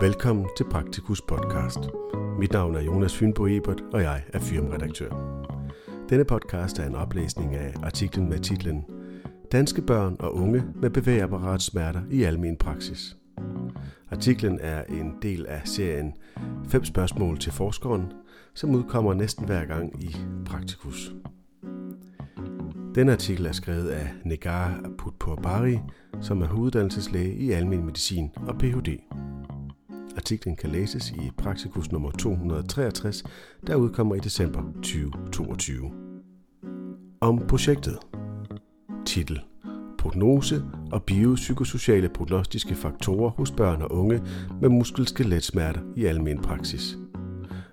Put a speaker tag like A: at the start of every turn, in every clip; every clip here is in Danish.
A: Velkommen til Praktikus podcast. Mit navn er Jonas Fynbo Ebert, og jeg er firmaredaktør. Denne podcast er en oplæsning af artiklen med titlen Danske børn og unge med bevægeapparatsmerter i almen praksis. Artiklen er en del af serien 5 spørgsmål til forskeren, som udkommer næsten hver gang i Praktikus. Denne artikel er skrevet af Negar Putpurbari, som er hoveduddannelseslæge i almen medicin og Ph.D. Artiklen kan læses i Praktikus nummer 263, der udkommer i december 2022. Om projektet. Titel. Prognose og biopsykosociale prognostiske faktorer hos børn og unge med muskelskeletsmerter i almen praksis.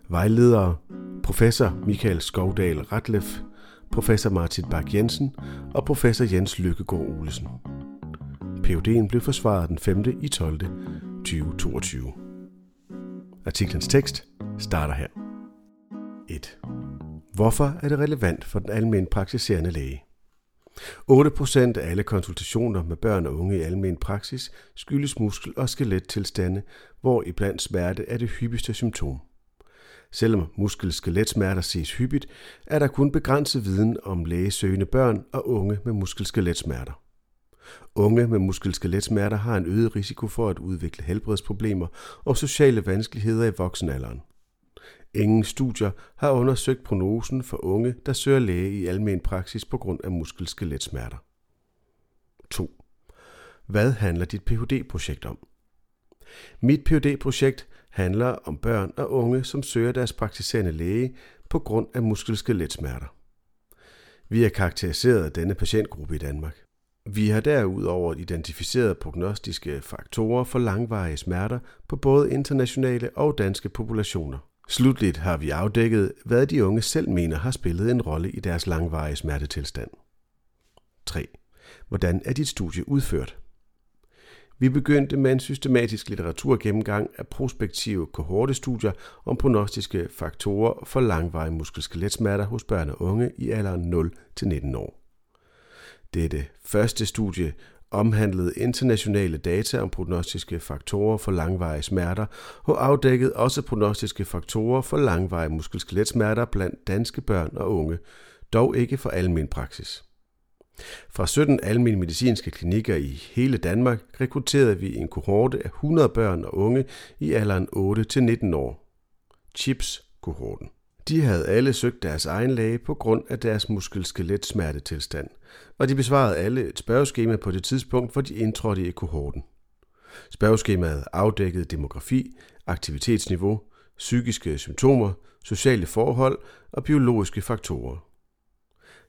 A: Vejledere. Professor Michael Skovdal Ratlef, professor Martin Bak Jensen og professor Jens Lykkegaard Olesen. PUD'en blev forsvaret den 5. i 12. 2022. Artiklens tekst starter her. 1. Hvorfor er det relevant for den almen praktiserende læge? 8% af alle konsultationer med børn og unge i almen praksis skyldes muskel- og skelettilstande, hvor iblandt smerte er det hyppigste symptom. Selvom muskel-skeletsmerter ses hyppigt, er der kun begrænset viden om lægesøgende børn og unge med muskel-skeletsmerter. Unge med muskelskeletsmerter har en øget risiko for at udvikle helbredsproblemer og sociale vanskeligheder i voksenalderen. Ingen studier har undersøgt prognosen for unge, der søger læge i almen praksis på grund af muskelskeletsmerter. 2. Hvad handler dit Ph.D.-projekt om? Mit Ph.D.-projekt handler om børn og unge, som søger deres praktiserende læge på grund af muskelskeletsmerter. Vi har karakteriseret denne patientgruppe i Danmark. Vi har derudover identificeret prognostiske faktorer for langvarige smerter på både internationale og danske populationer. Slutligt har vi afdækket, hvad de unge selv mener har spillet en rolle i deres langvarige smertetilstand. 3. Hvordan er dit studie udført? Vi begyndte med en systematisk litteraturgennemgang af prospektive kohortestudier om prognostiske faktorer for langvarige muskelskeletsmerter hos børn og unge i alderen 0-19 år. Dette første studie omhandlede internationale data om prognostiske faktorer for langvarige smerter og afdækkede også prognostiske faktorer for langvarige muskelskeletsmerter blandt danske børn og unge, dog ikke for almen praksis. Fra 17 almen medicinske klinikker i hele Danmark rekrutterede vi en kohorte af 100 børn og unge i alderen 8-19 år. CHIPS-kohorten. De havde alle søgt deres egen læge på grund af deres muskel-skelet-smertetilstand, og de besvarede alle et spørgeskema på det tidspunkt, hvor de indtrådte i kohorten. Spørgeskemaet afdækkede demografi, aktivitetsniveau, psykiske symptomer, sociale forhold og biologiske faktorer.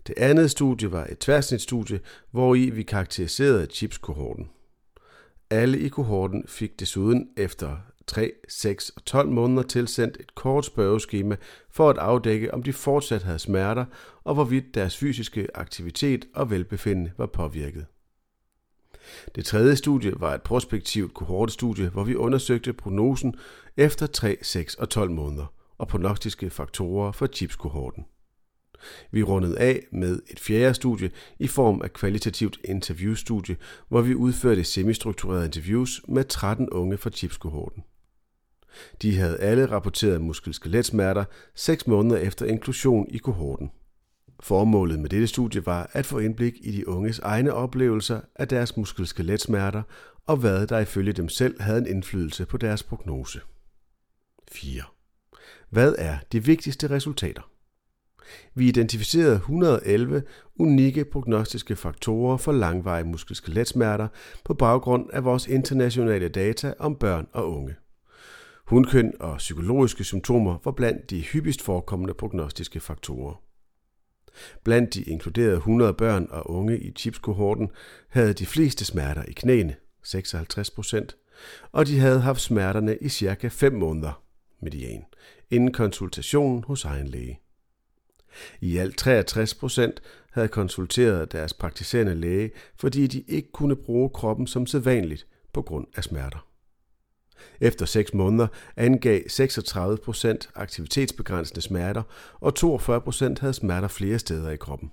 A: Det andet studie var et tværsnitstudie, hvor i vi karakteriserede chips-kohorten. Alle i kohorten fik desuden efter 3, 6 og 12 måneder tilsendt et kort spørgeskema for at afdække, om de fortsat havde smerter, og hvorvidt deres fysiske aktivitet og velbefindende var påvirket. Det tredje studie var et prospektivt kohortestudie, hvor vi undersøgte prognosen efter 3, 6 og 12 måneder og prognostiske faktorer for chipskohorten. Vi rundede af med et fjerde studie i form af kvalitativt interviewstudie, hvor vi udførte semistrukturerede interviews med 13 unge fra chipskohorten. De havde alle rapporteret muskelskeletsmerter 6 måneder efter inklusion i kohorten. Formålet med dette studie var at få indblik i de unges egne oplevelser af deres muskelskeletsmerter og hvad der ifølge dem selv havde en indflydelse på deres prognose. 4. Hvad er de vigtigste resultater? Vi identificerede 111 unikke prognostiske faktorer for langvarige muskelskeletsmerter på baggrund af vores internationale data om børn og unge. Hundkøn og psykologiske symptomer var blandt de hyppigst forekommende prognostiske faktorer. Blandt de inkluderede 100 børn og unge i chipskohorten havde de fleste smerter i knæene, 56 procent, og de havde haft smerterne i cirka 5 måneder, median, inden konsultation hos egen læge. I alt 63 procent havde konsulteret deres praktiserende læge, fordi de ikke kunne bruge kroppen som sædvanligt på grund af smerter. Efter 6 måneder angav 36 procent aktivitetsbegrænsende smerter, og 42 procent havde smerter flere steder i kroppen.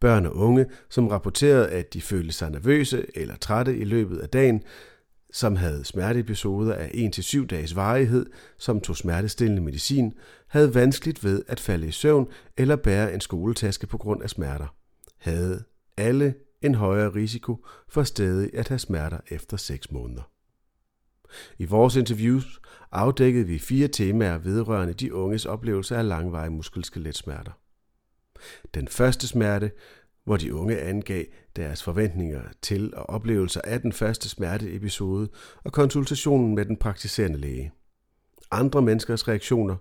A: Børn og unge, som rapporterede, at de følte sig nervøse eller trætte i løbet af dagen, som havde smerteepisoder af 1-7 dages varighed, som tog smertestillende medicin, havde vanskeligt ved at falde i søvn eller bære en skoletaske på grund af smerter. Havde alle en højere risiko for stadig at have smerter efter 6 måneder. I vores interviews afdækkede vi fire temaer vedrørende de unges oplevelse af langvarige muskelskeletsmerter. Den første smerte, hvor de unge angav deres forventninger til og oplevelser af den første smerteepisode og konsultationen med den praktiserende læge. Andre menneskers reaktioner,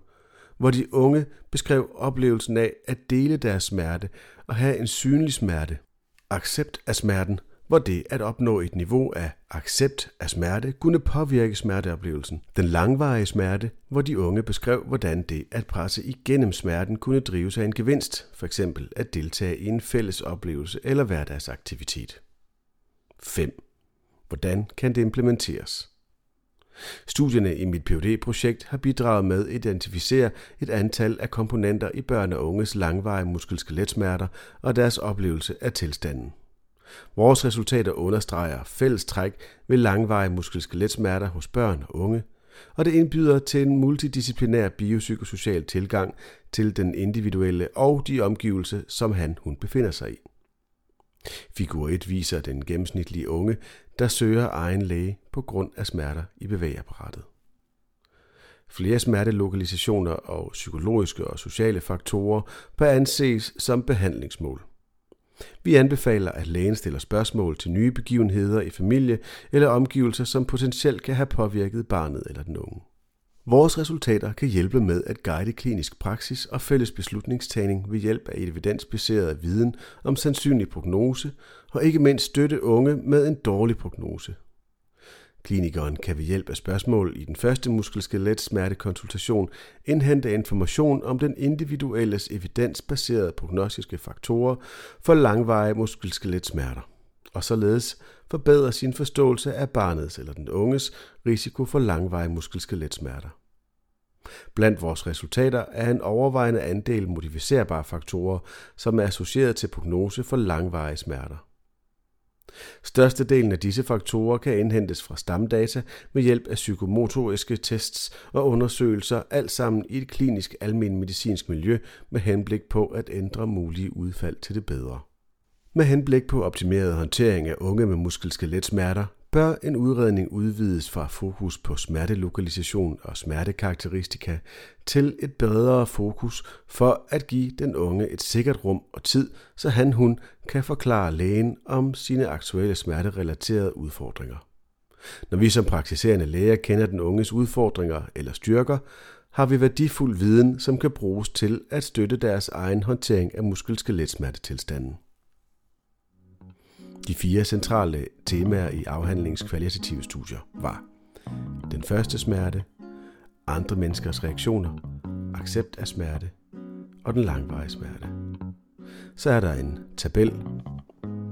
A: hvor de unge beskrev oplevelsen af at dele deres smerte og have en synlig smerte. Accept af smerten – hvor det at opnå et niveau af accept af smerte kunne påvirke smerteoplevelsen. Den langvarige smerte, hvor de unge beskrev, hvordan det at presse igennem smerten kunne drive sig en gevinst, f.eks. at deltage i en fælles oplevelse eller hverdagsaktivitet. 5. Hvordan kan det implementeres? Studierne i mit phd projekt har bidraget med at identificere et antal af komponenter i børn og unges langvarige muskelskeletsmerter og deres oplevelse af tilstanden. Vores resultater understreger fælles træk ved langvarige muskelskeletsmerter hos børn og unge, og det indbyder til en multidisciplinær biopsykosocial tilgang til den individuelle og de omgivelser, som han hun befinder sig i. Figur 1 viser den gennemsnitlige unge, der søger egen læge på grund af smerter i bevægeapparatet. Flere smertelokalisationer og psykologiske og sociale faktorer bør anses som behandlingsmål. Vi anbefaler, at lægen stiller spørgsmål til nye begivenheder i familie eller omgivelser, som potentielt kan have påvirket barnet eller den unge. Vores resultater kan hjælpe med at guide klinisk praksis og fælles beslutningstagning ved hjælp af evidensbaseret viden om sandsynlig prognose og ikke mindst støtte unge med en dårlig prognose. Klinikeren kan ved hjælp af spørgsmål i den første muskelskelet-smertekonsultation indhente information om den individuelles evidensbaserede prognostiske faktorer for langvarige muskelskeletsmerter, og således forbedre sin forståelse af barnets eller den unges risiko for langvarige muskelskeletsmerter. Blandt vores resultater er en overvejende andel modificerbare faktorer, som er associeret til prognose for langvarige smerter. Størstedelen af disse faktorer kan indhentes fra stamdata med hjælp af psykomotoriske tests og undersøgelser, alt sammen i et klinisk almenmedicinsk miljø med henblik på at ændre mulige udfald til det bedre. Med henblik på optimeret håndtering af unge med muskelskeletsmerter, bør en udredning udvides fra fokus på smertelokalisation og smertekarakteristika til et bedre fokus for at give den unge et sikkert rum og tid, så han hun kan forklare lægen om sine aktuelle smerterelaterede udfordringer. Når vi som praktiserende læger kender den unges udfordringer eller styrker, har vi værdifuld viden, som kan bruges til at støtte deres egen håndtering af muskelskeletsmertetilstanden. De fire centrale temaer i afhandlingens kvalitative studier var den første smerte, andre menneskers reaktioner, accept af smerte og den langvarige smerte. Så er der en tabel,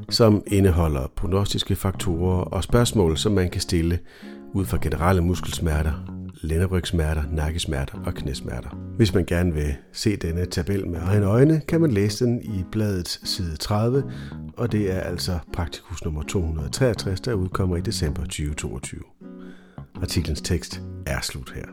A: som indeholder prognostiske faktorer og spørgsmål, som man kan stille ud fra generelle muskelsmerter, lænderygsmerter, nakkesmerter og knæsmerter. Hvis man gerne vil se denne tabel med egne øjne, kan man læse den i bladets side 30, og det er altså praktikus nummer 263, der udkommer i december 2022. Artiklens tekst er slut her.